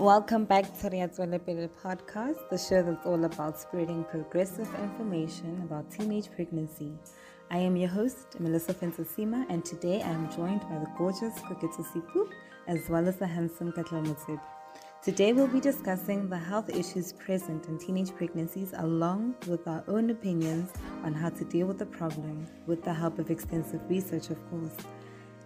Welcome back to Riatswele Pele podcast, the show that's all about spreading progressive information about teenage pregnancy. I am your host, Melissa Fentasima, and today I am joined by the gorgeous Koketso Sipu as well as the handsome Katla Mutsib. Today we'll be discussing the health issues present in teenage pregnancies along with our own opinions on how to deal with the problem with the help of extensive research, of course.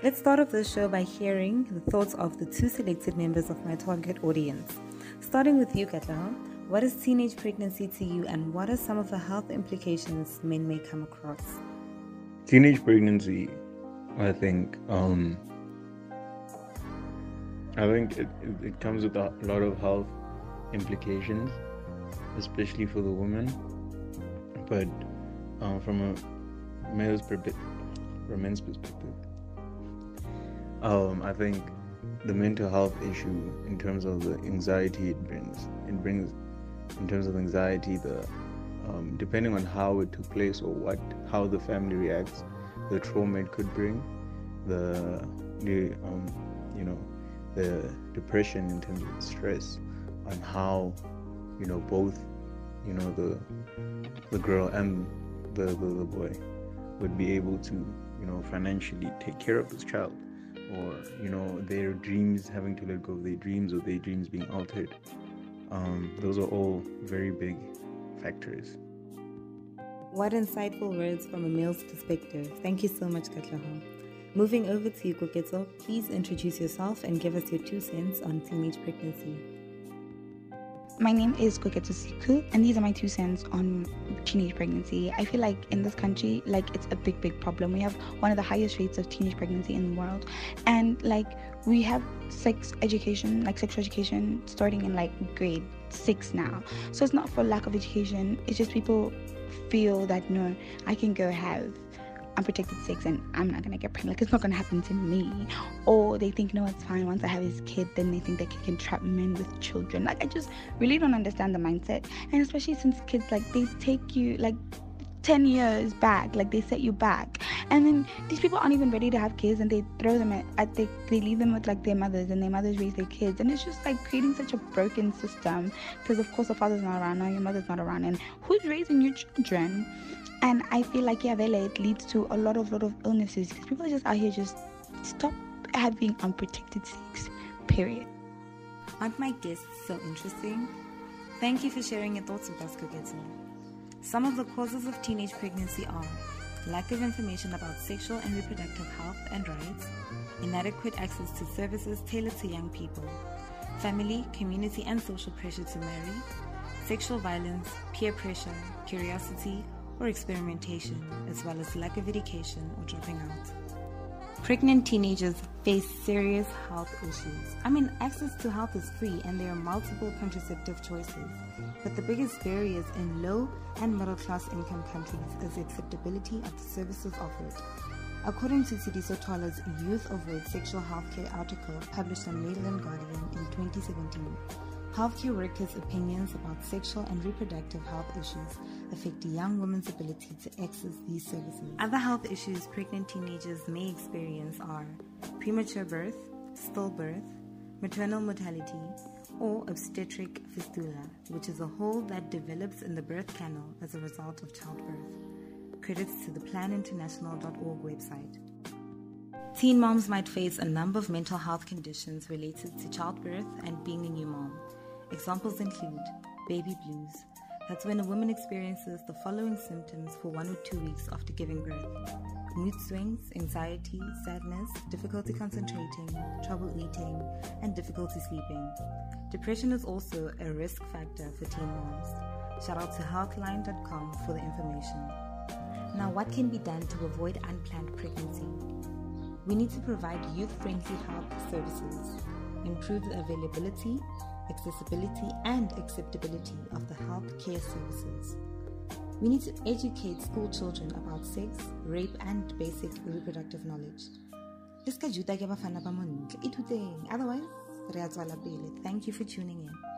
Let's start off the show by hearing the thoughts of the two selected members of my target audience. Starting with you, Katla, what is teenage pregnancy to you and what are some of the health implications men may come across? Teenage pregnancy, I think, um, I think it, it, comes with a lot of health implications, especially for the woman. But uh, from a male's perspective, from men's perspective, um, I think the mental health issue in terms of the anxiety it brings, it brings in terms of anxiety the um, depending on how it took place or what how the family reacts, the trauma it could bring, the the um, you know the depression in terms of stress on how you know both you know the the girl and the, the, the boy would be able to you know financially take care of this child or you know their dreams having to let go of their dreams or their dreams being altered. Um, those are all very big factors. What insightful words from a male's perspective. Thank you so much katlaho Moving over to you, Koketso, please introduce yourself and give us your two cents on teenage pregnancy. My name is Koketso Siku, and these are my two cents on teenage pregnancy. I feel like in this country, like it's a big, big problem. We have one of the highest rates of teenage pregnancy in the world, and like we have sex education, like sexual education, starting in like grade six now. So it's not for lack of education. It's just people feel that no, I can go have unprotected sex and I'm not gonna get pregnant. Like it's not gonna happen to me. Or they think, no, it's fine. Once I have his kid, then they think they can trap men with children. Like I just really don't understand the mindset. And especially since kids like they take you like 10 years back like they set you back and then these people aren't even ready to have kids and they throw them at, they, they leave them with like their mothers and their mothers raise their kids and it's just like creating such a broken system because of course the father's not around now your mother's not around and who's raising your children and I feel like yeah, Vele, it leads to a lot of lot of illnesses because people are just out here just stop having unprotected sex. Period. Aren't my guests so interesting? Thank you for sharing your thoughts with us, Koketso. Some of the causes of teenage pregnancy are lack of information about sexual and reproductive health and rights, inadequate access to services tailored to young people, family, community, and social pressure to marry, sexual violence, peer pressure, curiosity, or experimentation, as well as lack of education or dropping out. Pregnant teenagers face serious health issues. I mean, access to health is free and there are multiple contraceptive choices. But the biggest barriers in low and middle class income countries is the acceptability of the services offered. According to Sidiso Twala's Youth Avoid Sexual Healthcare article published in Mail and Guardian in 2017, Healthcare workers' opinions about sexual and reproductive health issues affect a young woman's ability to access these services. Other health issues pregnant teenagers may experience are premature birth, stillbirth, maternal mortality, or obstetric fistula, which is a hole that develops in the birth canal as a result of childbirth. Credits to the planinternational.org website. Teen moms might face a number of mental health conditions related to childbirth and being a new mom. Examples include baby blues. That's when a woman experiences the following symptoms for one or two weeks after giving birth mood swings, anxiety, sadness, difficulty concentrating, trouble eating, and difficulty sleeping. Depression is also a risk factor for teen moms. Shout out to healthline.com for the information. Now, what can be done to avoid unplanned pregnancy? We need to provide youth friendly health services, improve the availability accessibility, and acceptability of the health care services. We need to educate school children about sex, rape, and basic reproductive knowledge. Otherwise, Thank you for tuning in.